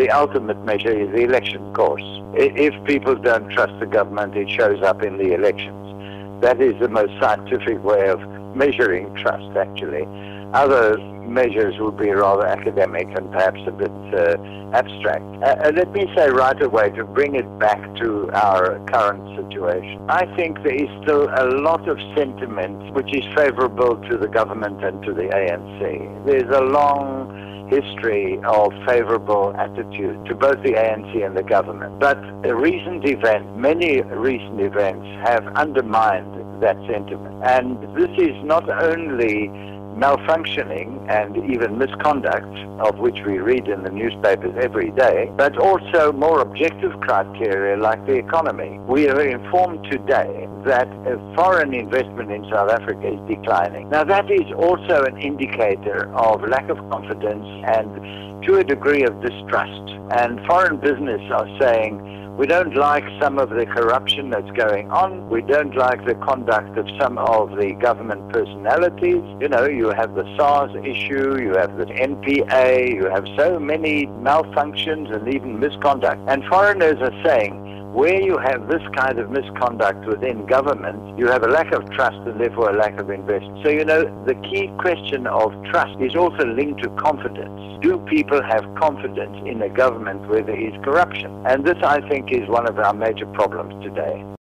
the ultimate measure is the election course. If people don't trust the government, it shows up in the elections. That is the most scientific way of measuring trust, actually. Other measures would be rather academic and perhaps a bit uh, abstract. Uh, uh, let me say right away to bring it back to our current situation. I think there is still a lot of sentiment which is favorable to the government and to the ANC. There's a long history of favorable attitude to both the ANC and the government. But recent event, many recent events have undermined that sentiment. And this is not only malfunctioning and even misconduct, of which we read in the newspapers every day, but also more objective criteria like the economy. We are informed today that foreign investment in South Africa is declining. Now, that is also an indicator of lack of confidence and to a degree of distrust. And foreign business are saying, we don't like some of the corruption that's going on. We don't like the conduct of some of the government personalities. You know, you have the SARS issue, you have the NPA, you have so many malfunctions and even misconduct. And foreigners are saying, where you have this kind of misconduct within government, you have a lack of trust and therefore a lack of investment. So, you know, the key question of trust is also linked to confidence. Do people have confidence in a government where there is corruption? And this, I think, is one of our major problems today.